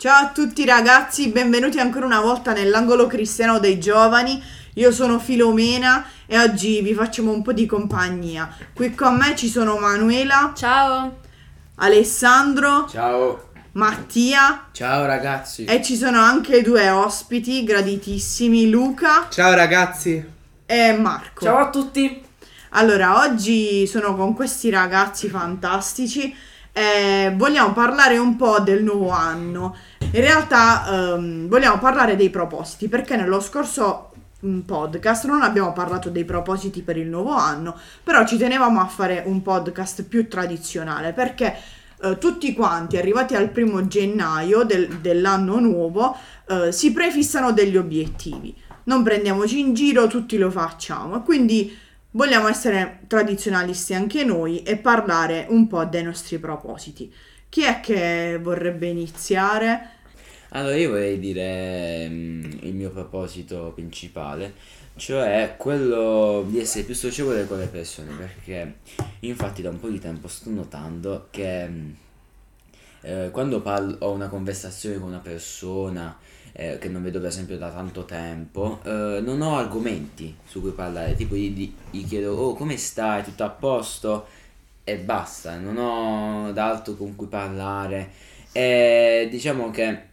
Ciao a tutti ragazzi, benvenuti ancora una volta nell'angolo cristiano dei giovani. Io sono Filomena e oggi vi facciamo un po' di compagnia. Qui con me ci sono Manuela, Ciao! Alessandro, Ciao. Mattia Ciao ragazzi. e ci sono anche due ospiti graditissimi, Luca Ciao ragazzi. e Marco. Ciao a tutti! Allora, oggi sono con questi ragazzi fantastici e vogliamo parlare un po' del nuovo anno. In realtà ehm, vogliamo parlare dei propositi perché nello scorso mm, podcast non abbiamo parlato dei propositi per il nuovo anno, però ci tenevamo a fare un podcast più tradizionale perché eh, tutti quanti arrivati al primo gennaio del- dell'anno nuovo eh, si prefissano degli obiettivi. Non prendiamoci in giro, tutti lo facciamo quindi Vogliamo essere tradizionalisti anche noi e parlare un po' dei nostri propositi. Chi è che vorrebbe iniziare? Allora io vorrei dire mm, il mio proposito principale, cioè quello di essere più socievole con le persone, perché infatti da un po' di tempo sto notando che mm, eh, quando parlo, ho una conversazione con una persona eh, che non vedo per esempio da tanto tempo, eh, non ho argomenti su cui parlare, tipo gli, gli- chiedo oh come stai, tutto a posto? E basta, non ho d'altro con cui parlare. E diciamo che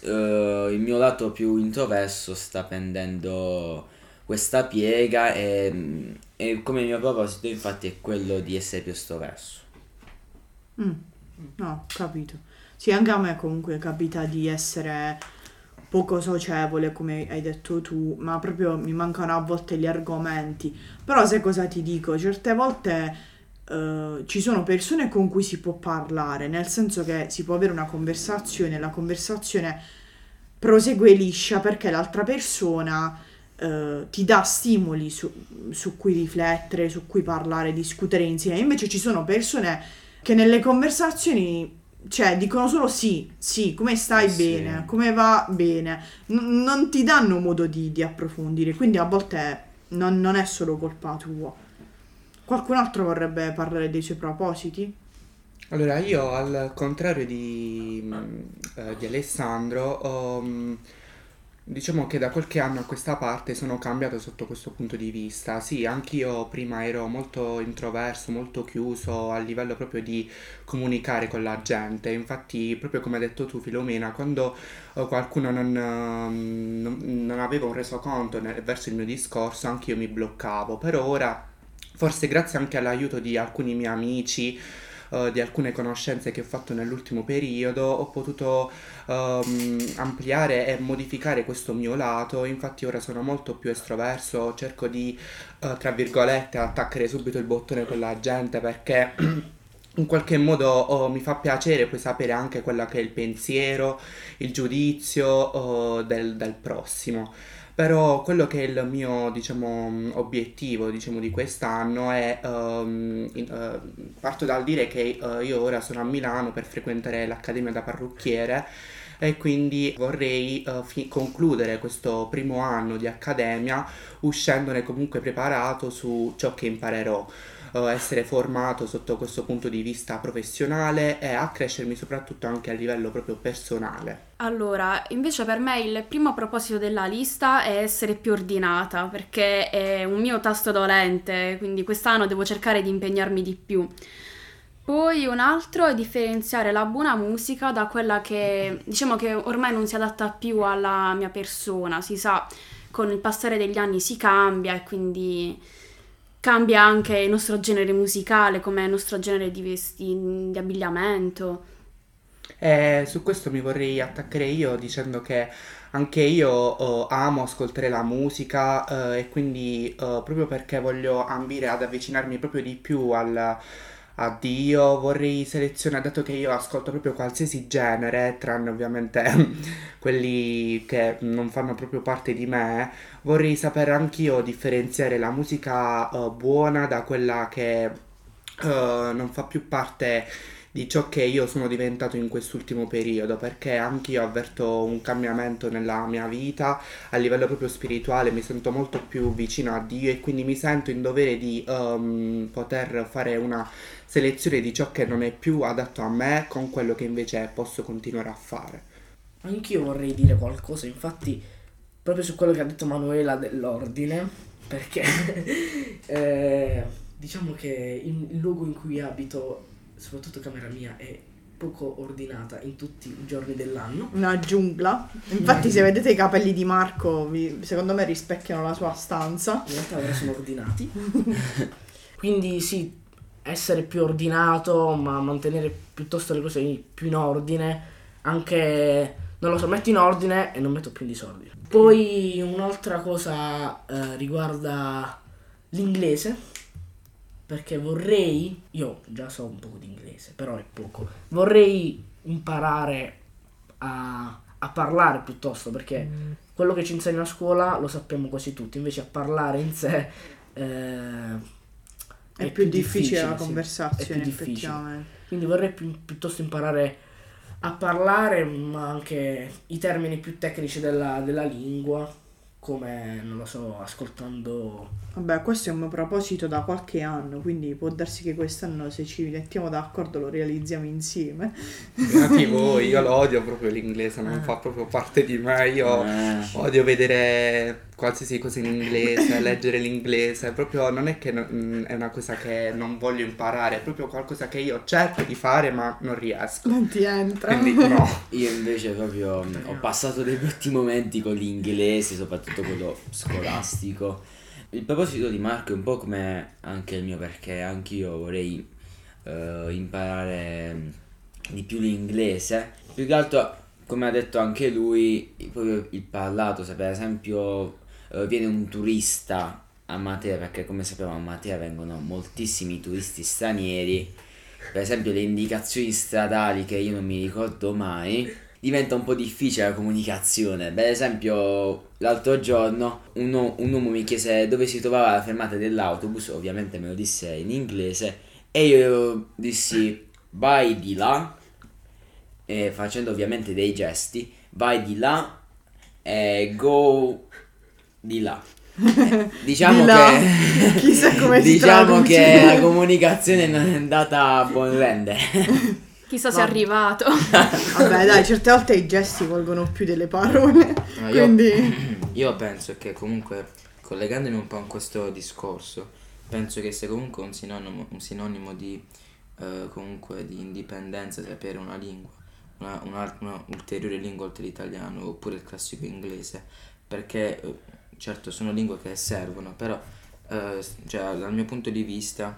eh, il mio lato più introverso sta prendendo questa piega e, e come mio proposito infatti è quello di essere più estroverso. Mm, no, capito. Sì, anche a me comunque capita di essere poco socievole, come hai detto tu, ma proprio mi mancano a volte gli argomenti. Però sai cosa ti dico? Certe volte eh, ci sono persone con cui si può parlare, nel senso che si può avere una conversazione, la conversazione prosegue liscia perché l'altra persona eh, ti dà stimoli su, su cui riflettere, su cui parlare, discutere insieme. Invece ci sono persone che nelle conversazioni, cioè, dicono solo sì, sì, come stai Sì. bene, come va bene, N- non ti danno modo di, di approfondire, quindi a volte non, non è solo colpa tua. Qualcun altro vorrebbe parlare dei suoi propositi? Allora, io al contrario di, mm, eh, di Alessandro, mm, diciamo che da qualche anno a questa parte sono cambiato sotto questo punto di vista. Sì, anch'io prima ero molto introverso, molto chiuso a livello proprio di comunicare con la gente. Infatti, proprio come hai detto tu, Filomena, quando eh, qualcuno non, ehm, non, non aveva un resoconto verso il mio discorso, anch'io mi bloccavo. Però ora, forse grazie anche all'aiuto di alcuni miei amici, eh, di alcune conoscenze che ho fatto nell'ultimo periodo, ho potuto ehm, ampliare e modificare questo mio lato. Infatti ora sono molto più estroverso, cerco di, eh, tra virgolette, attaccare subito il bottone con la gente perché in qualche modo oh, mi fa piacere poi sapere anche quello che è il pensiero, il giudizio oh, del, del prossimo. Però quello che è il mio, diciamo, obiettivo, diciamo, di quest'anno è, ehm, in- eh, parto dal dire che eh, io ora sono a Milano per frequentare l'Accademia da parrucchiere e quindi vorrei eh, fi- concludere questo primo anno di accademia uscendone comunque preparato su ciò che imparerò, eh, essere formato sotto questo punto di vista professionale e accrescermi soprattutto anche a livello proprio personale. Allora, invece per me il primo proposito della lista è essere più ordinata, perché è un mio tasto dolente, quindi quest'anno devo cercare di impegnarmi di più. Poi un altro è differenziare la buona musica da quella che diciamo che ormai non si adatta più alla mia persona, si sa, con il passare degli anni si cambia e quindi cambia anche il nostro genere musicale, come il nostro genere di vesti, di abbigliamento. E su questo mi vorrei attaccare io dicendo che anche io eh, amo ascoltare la musica eh, e quindi eh, proprio perché voglio ambire ad avvicinarmi proprio di più al, a Dio, vorrei selezionare, dato che io ascolto proprio qualsiasi genere, tranne ovviamente quelli che non fanno proprio parte di me, vorrei sapere anch'io differenziare la musica eh, buona da quella che eh, non fa più parte di ciò che io sono diventato in quest'ultimo periodo, perché anch'io avverto un cambiamento nella mia vita a livello proprio spirituale, mi sento molto più vicino a Dio e quindi mi sento in dovere di um, poter fare una selezione di ciò che non è più adatto a me con quello che invece posso continuare a fare. Anch'io vorrei dire qualcosa, infatti, proprio su quello che ha detto Manuela dell'ordine, perché eh, diciamo che il, il luogo in cui abito soprattutto camera mia, è poco ordinata in tutti i giorni dell'anno. Una giungla. Infatti, se vedete i capelli di Marco, vi- secondo me rispecchiano la sua stanza. In realtà ora sono ordinati. Quindi sì, essere più ordinato, ma mantenere piuttosto le cose più in ordine. Anche, non lo so, metto in ordine e non metto più in disordine. Poi un'altra cosa eh, riguarda l'inglese. Perché vorrei, io già so un po' di inglese, però è poco. Vorrei imparare a, a parlare piuttosto, perché quello che ci insegna a scuola lo sappiamo quasi tutti, invece a parlare in sé eh, È, più, difficile, la sì. conversazione, È più difficile. Quindi vorrei più- piuttosto imparare a parlare, ma anche i termini più tecnici della, della lingua, come, non lo so, ascoltando... Vabbè, questo è un mio proposito da qualche anno, quindi può darsi che quest'anno se ci mettiamo d'accordo lo realizziamo insieme. Voi, io lo odio proprio l'inglese, non Ah. fa proprio parte di me, io Eh, odio vedere qualsiasi cosa in inglese, leggere l'inglese, proprio non è che no- mm, è una cosa che non voglio imparare, è proprio qualcosa che io cerco di fare ma non riesco. Non ti entra. Quindi no. Io invece proprio mh, ho passato dei brutti momenti con l'inglese, soprattutto quello scolastico. Il proposito di Marco è un po' come anche il mio, perché anch'io vorrei eh, imparare mh, di più l'inglese. Più che altro, come ha detto anche lui, proprio il parlato, se per esempio eh, viene un turista a Matera, perché come sappiamo a Matera vengono moltissimi turisti stranieri, per esempio le indicazioni stradali che io non mi ricordo mai, diventa un po' difficile la comunicazione. Per esempio, l'altro giorno un, uo- un uomo mi chiese dove si trovava la fermata dell'autobus, ovviamente me lo disse in inglese, e io dissi vai di là, facendo ovviamente dei gesti, vai di là e go di là. Diciamo Di là. che Chissà come si diciamo traduce. che la comunicazione non è andata a buon rendere. Chissà se è arrivato. Vabbè, dai, certe volte i gesti volgono più delle parole. No, io- Quindi, Io penso che comunque, collegandomi un po' a questo discorso, penso che sia comunque un sinonimo, un sinonimo di, eh, comunque di indipendenza sapere una lingua, una, una- una ulteriore lingua oltre l'italiano oppure il classico inglese, perché eh, certo sono lingue che servono, però eh, cioè, dal mio punto di vista,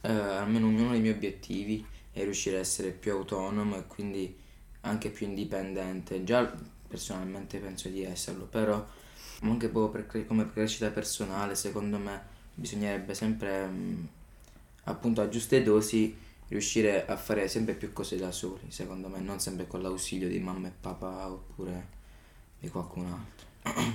eh, almeno uno dei miei obiettivi è riuscire a essere più autonomo e quindi anche più indipendente. Già personalmente penso di esserlo, però anche proprio per come crescita personale, secondo me bisognerebbe sempre mm, appunto a giuste dosi riuscire a fare sempre più cose da soli, secondo me, non sempre con l'ausilio di mamma e papà oppure di qualcun altro.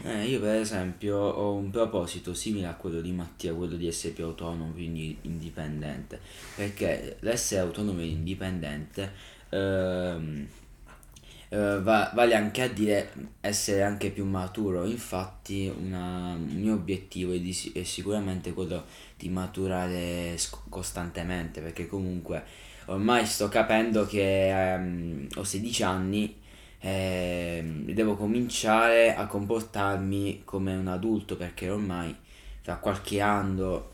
Eh, io per esempio ho un proposito simile a quello di Mattia, quello di essere più autonomo, quindi indipendente, perché l'essere autonomo e indipendente ehm, eh, va- vale anche a dire essere anche più maturo, infatti una- un mio obiettivo è, di è sicuramente quello di maturare sc- costantemente, perché comunque ormai sto capendo che ehm, ho 16 anni ehm, devo cominciare a comportarmi come un adulto perché ormai tra qualche anno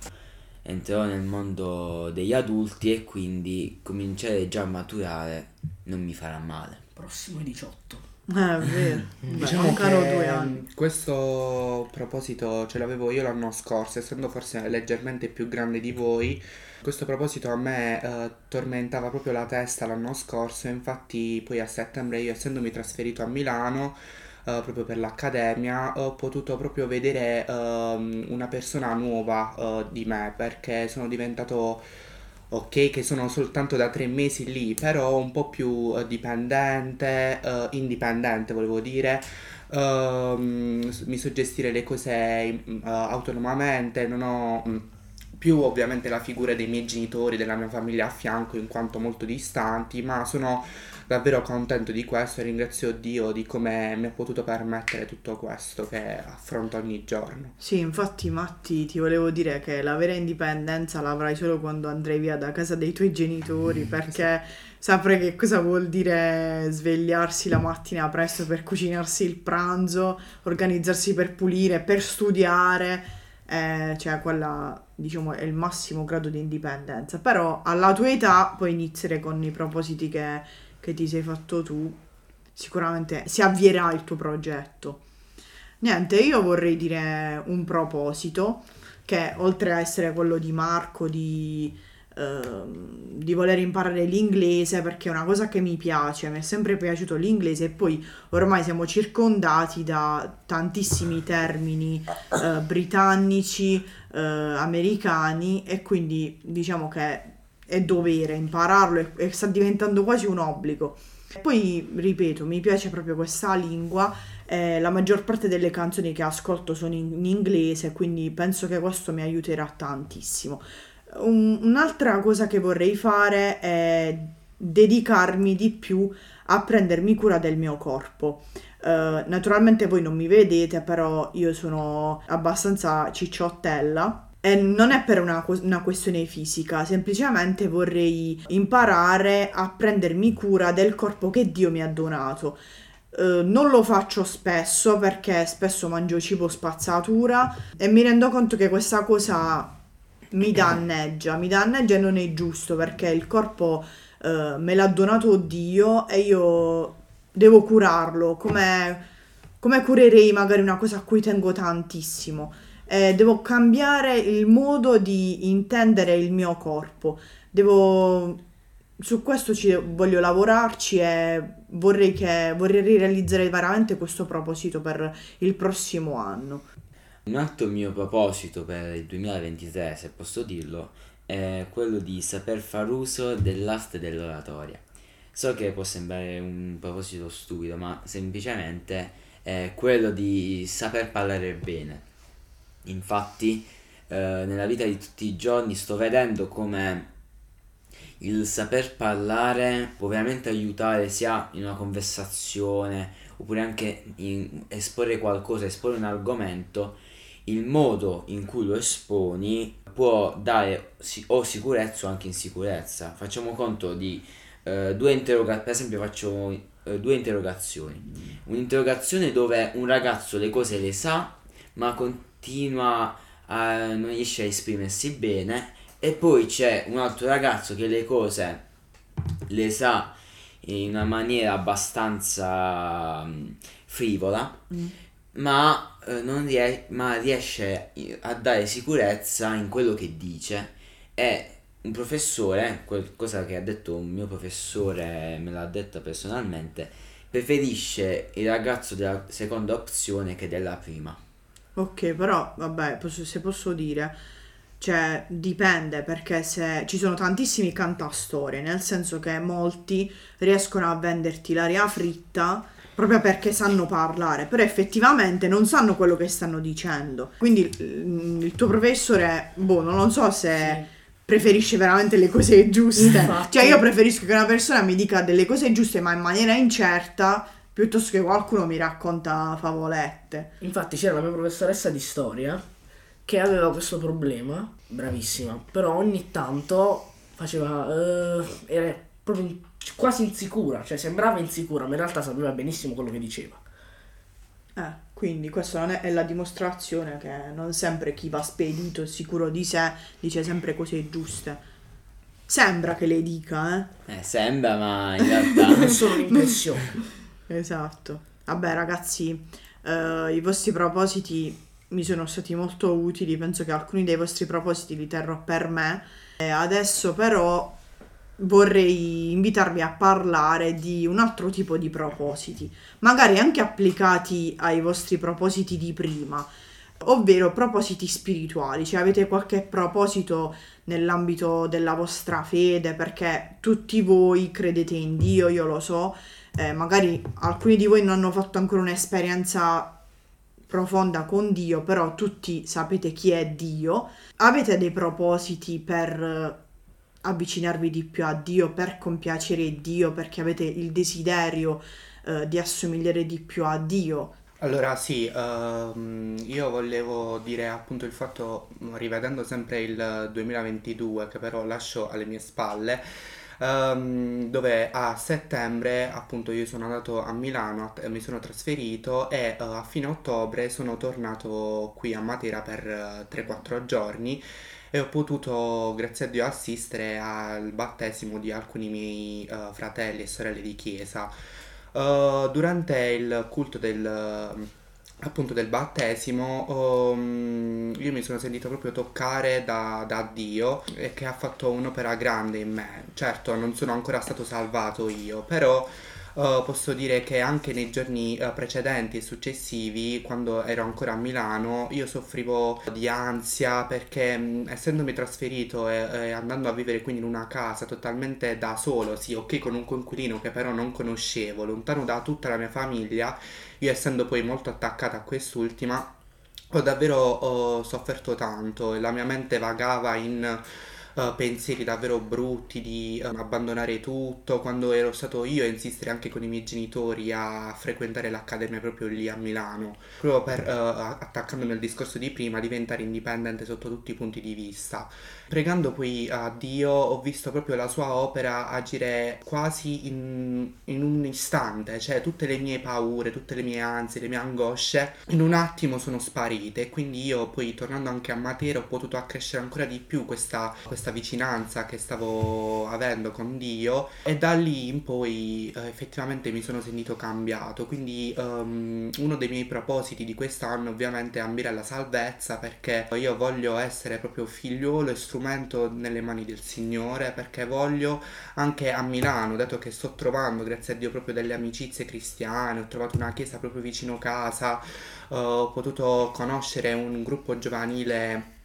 entrerò nel mondo degli adulti e quindi cominciare già a maturare non mi farà male. Prossimo ai 18. eh, vero. Diciamo mancano che due anni. questo proposito ce l'avevo io l'anno scorso, essendo forse leggermente più grande di voi. Questo proposito a me eh, tormentava proprio la testa l'anno scorso, infatti poi a settembre io essendomi trasferito a Milano eh, proprio per l'accademia ho potuto proprio vedere ehm, una persona nuova eh, di me perché sono diventato ok che sono soltanto da tre mesi lì, però un po' più eh, dipendente, indipendente volevo dire. Ehm, mi so gestire le cose mm, autonomamente, non ho mm, più ovviamente la figura dei miei genitori, della mia famiglia a fianco in quanto molto distanti, ma sono davvero contento di questo e ringrazio Dio di come mi ha potuto permettere tutto questo che affronto ogni giorno. Sì, infatti Matti ti volevo dire che la vera indipendenza l'avrai solo quando andrai via da casa dei tuoi genitori perché saprai che cosa vuol dire svegliarsi la mattina presto per cucinarsi il pranzo, organizzarsi per pulire, per studiare eh, cioè quella diciamo è il massimo grado di indipendenza, però alla tua età puoi iniziare con i propositi che, che ti sei fatto tu, sicuramente si avvierà il tuo progetto. Niente, io vorrei dire un proposito che oltre a essere quello di Marco, di di voler imparare l'inglese perché è una cosa che mi piace, mi è sempre piaciuto l'inglese e poi ormai siamo circondati da tantissimi termini uh, britannici, uh, americani e quindi diciamo che è dovere impararlo e, e sta diventando quasi un obbligo. Poi, ripeto, mi piace proprio questa lingua. Eh, la maggior parte delle canzoni che ascolto sono in, in, inglese, quindi penso che questo mi aiuterà tantissimo. Un, un'altra cosa che vorrei fare è dedicarmi di più a prendermi cura del mio corpo. Uh, naturalmente voi non mi vedete, però io sono abbastanza cicciottella. E non è per una, una, questione fisica, semplicemente vorrei imparare a prendermi cura del corpo che Dio mi ha donato. Uh, non lo faccio spesso perché spesso mangio cibo spazzatura e mi rendo conto che questa cosa mi danneggia, mi danneggia e non è giusto perché il corpo eh, me l'ha donato Dio e io devo curarlo come, come curerei magari una cosa a cui tengo tantissimo. Eh, devo cambiare il modo di intendere il mio corpo. Devo su questo ci voglio lavorarci e vorrei, che, vorrei realizzare veramente questo proposito per il prossimo anno. Un altro mio proposito per il 2023, se posso dirlo, è quello di saper far uso dell'arte dell'oratoria. So che può sembrare un proposito stupido, ma semplicemente è quello di saper parlare bene. Infatti, eh, nella vita di tutti i giorni sto vedendo come il saper parlare può veramente aiutare sia in una conversazione oppure anche esporre qualcosa, esporre un argomento il modo in cui lo esponi può dare o sicurezza o anche insicurezza. Facciamo conto di eh, due interrogazioni, per esempio faccio eh, due interrogazioni. Un'interrogazione dove un ragazzo le cose le sa, ma continua a non riesce a esprimersi bene e poi c'è un altro ragazzo che le cose le sa in una maniera abbastanza mm, frivola. Mm ma, eh, non rie- ma riesce a dare sicurezza in quello che dice e un professore, qualcosa che ha detto un mio professore, me l'ha detto personalmente, preferisce il ragazzo della seconda opzione che della prima. Ok, però vabbè, posso, se posso dire, cioè dipende perché se ci sono tantissimi cantastorie, nel senso che molti riescono a venderti l'aria fritta proprio perché sanno parlare, però effettivamente non sanno quello che stanno dicendo. Quindi mm, il tuo professore, boh, non so se... Sì preferisce veramente le cose giuste. Infatti. Cioè, io preferisco che una persona mi dica delle cose giuste, ma in maniera incerta, piuttosto che qualcuno mi racconta favolette. Infatti, c'era la mia professoressa di storia che aveva questo problema, bravissima, però ogni tanto faceva. Uh, era proprio quasi insicura, cioè sembrava insicura, ma in realtà sapeva benissimo quello che diceva. Eh, quindi questa non è, è la dimostrazione che non sempre chi va spedito e sicuro di sé dice sempre cose giuste. Sembra che le dica, eh? Eh, sembra, ma in realtà... è solo un'impressione. esatto. Vabbè, ragazzi, eh, i vostri propositi mi sono stati molto utili, penso che alcuni dei vostri propositi li terrò per me. Eh, adesso però vorrei invitarvi a parlare di un altro tipo di propositi, magari anche applicati ai vostri propositi di prima, ovvero propositi spirituali, cioè avete qualche proposito nell'ambito della vostra fede, perché tutti voi credete in Dio, io lo so, eh, magari alcuni di voi non hanno fatto ancora un'esperienza profonda con Dio, però tutti sapete chi è Dio. Avete dei propositi per avvicinarvi di più a Dio, per compiacere Dio, perché avete il desiderio eh, di assomigliare di più a Dio? Allora sì, ehm, io volevo dire appunto il fatto, rivedendo sempre il 2022, che però lascio alle mie spalle, ehm, dove a settembre appunto io sono andato a Milano, a- mi sono trasferito e eh, a fine ottobre sono tornato qui a Matera per eh, 3-4 giorni e ho potuto, grazie a Dio, assistere al battesimo di alcuni miei eh, fratelli e sorelle di chiesa. Uh, durante il culto del, appunto del battesimo, um, io mi sono sentito proprio toccare da, da Dio e che ha fatto un'opera grande in me. Certo, non sono ancora stato salvato io, però uh, posso dire che anche nei giorni uh, precedenti e successivi, quando ero ancora a Milano, io soffrivo di ansia perché mh, essendomi trasferito e, e andando a vivere quindi in una casa totalmente da solo, sì, ok, con un coinquilino che però non conoscevo, lontano da tutta la mia famiglia, io essendo poi molto attaccata a quest'ultima, ho davvero ho sofferto tanto e la mia mente vagava in eh, pensieri davvero brutti di eh, abbandonare tutto, quando ero stato io a insistere anche con i miei genitori a frequentare l'accademia proprio lì a Milano, proprio per, eh, attaccandomi al discorso di prima, diventare indipendente sotto tutti i punti di vista. Pregando poi a Dio ho visto proprio la sua opera agire quasi in, in un istante, cioè tutte le mie paure, tutte le mie ansie, le mie angosce in un attimo sono sparite. E quindi io poi tornando anche a Matera ho potuto accrescere ancora di più questa, questa vicinanza che stavo avendo con Dio e da lì in poi eh, effettivamente mi sono sentito cambiato, quindi um, uno dei miei propositi di quest'anno ovviamente è ambire alla salvezza perché io voglio essere proprio figliuolo e strumento nelle mani del Signore perché voglio anche a Milano, dato che sto trovando, grazie a Dio, proprio delle amicizie cristiane, ho trovato una chiesa proprio vicino casa, eh, ho potuto conoscere un gruppo giovanile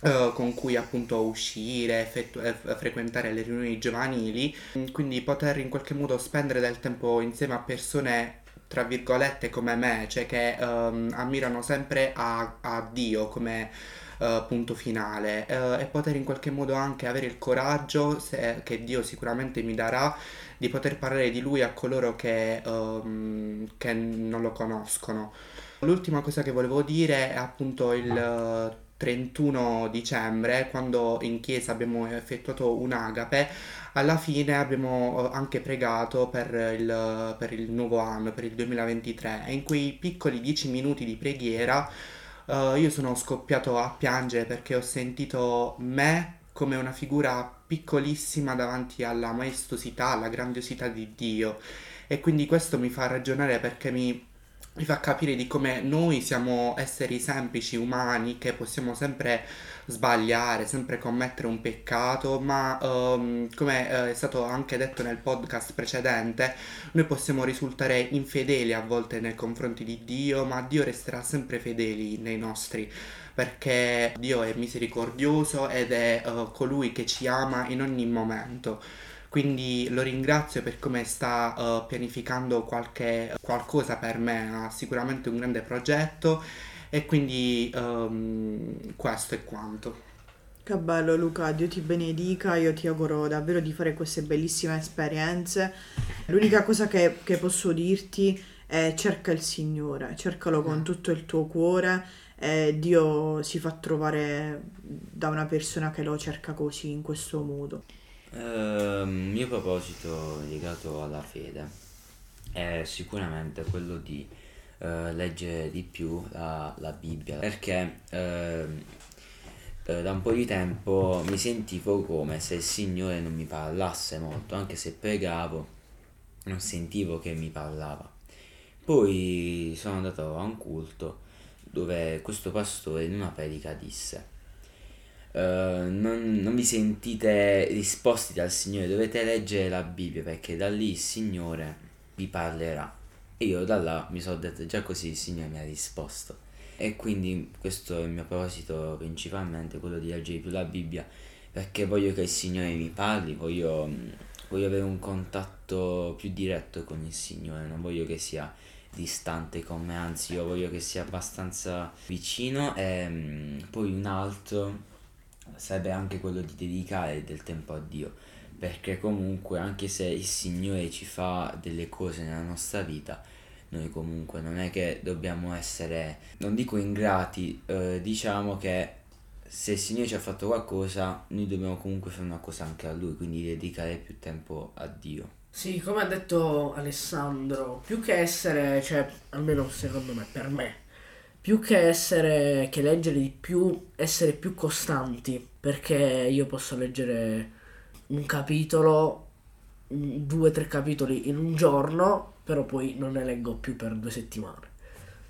eh, con cui appunto uscire, effettu- eh, frequentare le riunioni giovanili, quindi poter in qualche modo spendere del tempo insieme a persone tra virgolette come me, cioè che ehm, ammirano sempre a, a Dio come eh, punto finale. Eh, e poter in qualche modo anche avere il coraggio se- che Dio sicuramente mi darà di poter parlare di Lui a coloro che, ehm, che non lo conoscono. L'ultima cosa che volevo dire è appunto il eh, 31 dicembre, quando in chiesa abbiamo effettuato un'agape, alla fine abbiamo eh, anche pregato per il, per il nuovo anno, per il 2023 e in quei piccoli 10 minuti di preghiera eh, io sono scoppiato a piangere perché ho sentito me come una figura piccolissima davanti alla maestosità, alla grandiosità di Dio. E quindi questo mi fa ragionare perché mi mi fa capire di come noi siamo esseri semplici, umani, che possiamo sempre sbagliare, sempre commettere un peccato, ma ehm, come eh, è stato anche detto nel podcast precedente, noi possiamo risultare infedeli a volte nei confronti di Dio, ma Dio resterà sempre fedeli nei nostri perché Dio è misericordioso ed è eh, colui che ci ama in ogni momento. Quindi lo ringrazio per come sta uh, pianificando qualche, qualcosa per me, ha sicuramente un grande progetto e quindi um, questo è quanto. Che bello Luca, Dio ti benedica, io ti auguro davvero di fare queste bellissime esperienze. L'unica cosa che, che posso dirti è cerca il Signore, cercalo con tutto il tuo cuore e Dio si fa trovare da una persona che lo cerca così, in questo modo. Ehm, Il mio proposito legato alla fede è sicuramente quello di eh, leggere di più la, la Bibbia perché ehm, eh, da un po' di tempo mi sentivo come se il Signore non mi parlasse molto, anche se pregavo non sentivo che mi parlava. Poi sono andato a un culto dove questo pastore in una predica disse eh, non, non vi sentite risposti dal Signore, dovete leggere la Bibbia perché da lì il Signore vi parlerà. E io da là mi sono detto già così il Signore mi ha risposto. E quindi questo è il mio proposito principalmente, quello di leggere più la Bibbia perché voglio che il Signore mi parli, voglio, voglio avere un contatto più diretto con il Signore, non voglio che sia distante con me, anzi io voglio che sia abbastanza vicino e mm, poi un altro sarebbe anche quello di dedicare del tempo a Dio, perché comunque anche se il Signore ci fa delle cose nella nostra vita, noi comunque non è che dobbiamo essere, non dico ingrati, eh, diciamo che se il Signore ci ha fatto qualcosa, noi dobbiamo comunque fare una cosa anche a Lui, quindi dedicare più tempo a Dio. Sì, come ha detto Alessandro, più che essere, cioè, almeno secondo me, per me, più che essere, che leggere di più, essere più costanti, perché io posso leggere un capitolo, due o tre capitoli in un giorno, però poi non ne leggo più per due settimane.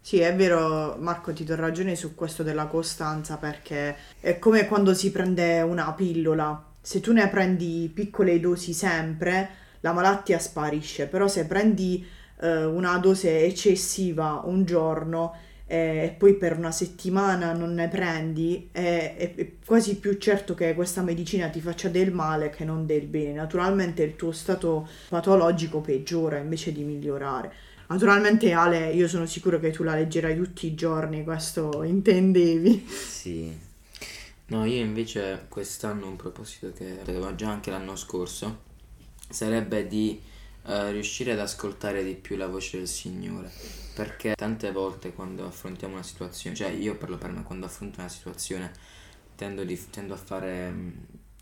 Sì, è vero, Marco, ti do ragione su questo della costanza perché è come quando si prende una pillola. Se tu ne prendi piccole dosi sempre, la malattia sparisce, però se prendi eh, una dose eccessiva un giorno e poi per una settimana non ne prendi, è, è- quasi più certo che questa medicina ti faccia del male che non del bene. Naturalmente il tuo stato patologico peggiora invece di migliorare. Naturalmente Ale, io sono sicuro che tu la leggerai tutti i giorni, questo intendevi. Sì, No, io invece quest'anno un proposito che avevo già anche l'anno scorso sarebbe di eh, riuscire ad ascoltare di più la voce del Signore. Perché tante volte quando affrontiamo una situazione, cioè io parlo per me, quando affronto una situazione tendo, di- tendo a fare mm,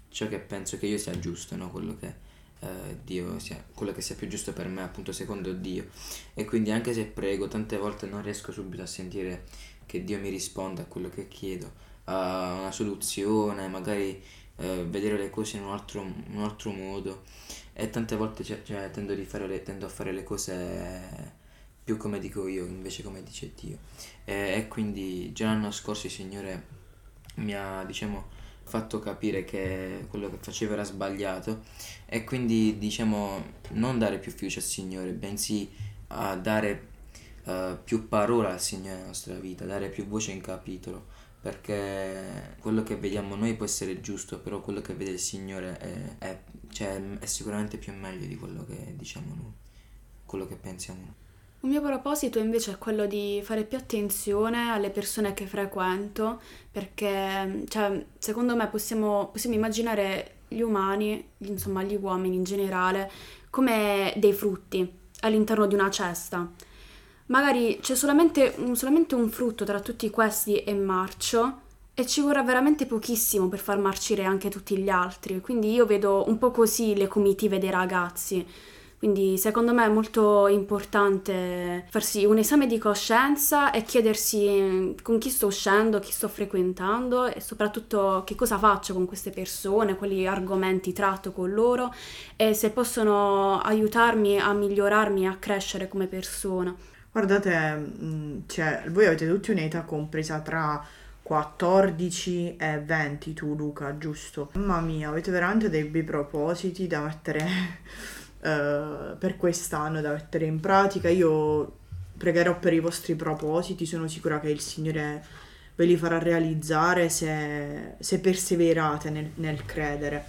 ciò che penso che io sia giusto, no? Quello che eh, Dio sia, quello che sia più giusto per me, appunto secondo Dio. E quindi anche se prego, tante volte non riesco subito a sentire che Dio mi risponda a quello che chiedo, a una soluzione, magari eh, vedere le cose in un altro, un altro modo. E tante volte cioè, cioè, tendo, le- tendo a fare le cose più come dico io, invece come dice Dio. E, e quindi già l'anno scorso il Signore mi ha, diciamo, fatto capire che quello che facevo era sbagliato e quindi, diciamo, non dare più fiducia al Signore, bensì a dare eh, più parola al Signore nella nostra vita, dare più voce in capitolo, perché quello che vediamo noi può essere giusto, però quello che vede il Signore è, è- cioè, è sicuramente più meglio di quello che diciamo noi, quello che pensiamo noi. Un mio proposito invece è quello di fare più attenzione alle persone che frequento, perché cioè, secondo me possiamo, possiamo immaginare gli umani, insomma gli uomini in generale, come dei frutti all'interno di una cesta. Magari c'è solamente un, solamente un frutto tra tutti questi è marcio e ci vorrà veramente pochissimo per far marcire anche tutti gli altri. Quindi io vedo un po' così le comitive dei ragazzi. Quindi secondo me è molto importante farsi un esame di coscienza e chiedersi eh, con chi sto uscendo, chi sto frequentando e soprattutto che cosa faccio con queste persone, quali argomenti tratto con loro e se possono aiutarmi a migliorarmi, a crescere come persona. Guardate, mh, cioè, voi avete tutti un'età compresa tra 14 e 20, tu Luca, giusto? Mamma mia, avete veramente dei bei propositi da mettere eh, per quest'anno, da mettere in pratica. Io pregherò per i vostri propositi, sono sicura che il Signore ve li farà realizzare se, se perseverate nel, nel credere.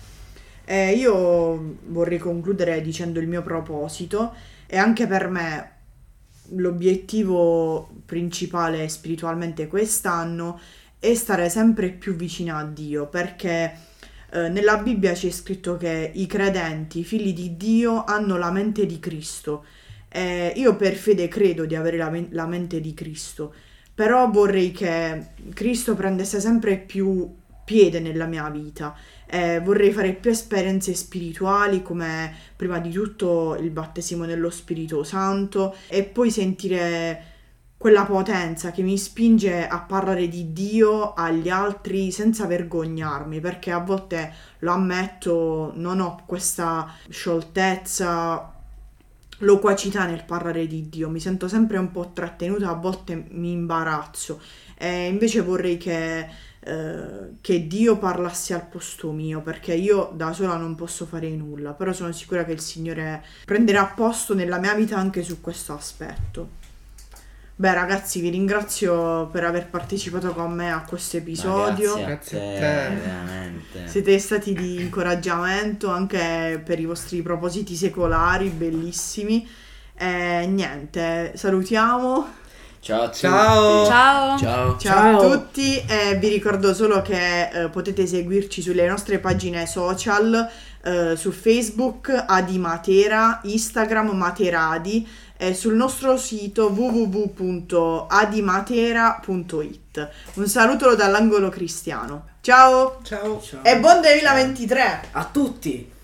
E io vorrei concludere dicendo il mio proposito e anche per me l'obiettivo principale spiritualmente quest'anno è stare sempre più vicina a Dio perché eh, nella Bibbia c'è scritto che i credenti, i figli di Dio, hanno la mente di Cristo. E io per fede credo di avere la, men- la mente di Cristo, però vorrei che Cristo prendesse sempre più piede nella mia vita. Eh, vorrei fare più esperienze spirituali come prima di tutto il battesimo nello Spirito Santo e poi sentire quella potenza che mi spinge a parlare di Dio agli altri senza vergognarmi, perché a volte lo ammetto, non ho questa scioltezza, loquacità nel parlare di Dio, mi sento sempre un po' trattenuta, a volte mi imbarazzo e invece vorrei che, eh, che Dio parlasse al posto mio, perché io da sola non posso fare nulla, però sono sicura che il Signore prenderà posto nella mia vita anche su questo aspetto. Beh ragazzi, vi ringrazio per aver partecipato con me a questo Ma episodio. grazie Grazie a te, te. veramente. Siete stati di incoraggiamento anche per i vostri propositi secolari, bellissimi. E niente, salutiamo. Ciao a tutti. Ciao. Ciao! Ciao. Ciao, Ciao. a tutti e vi ricordo solo che eh, potete seguirci sulle nostre pagine social eh, su Facebook Adi Matera, Instagram Materadi e sul nostro sito www.adimatera.it. Un saluto dall'angolo cristiano. Ciao Ciao. e buon 2023! A tutti!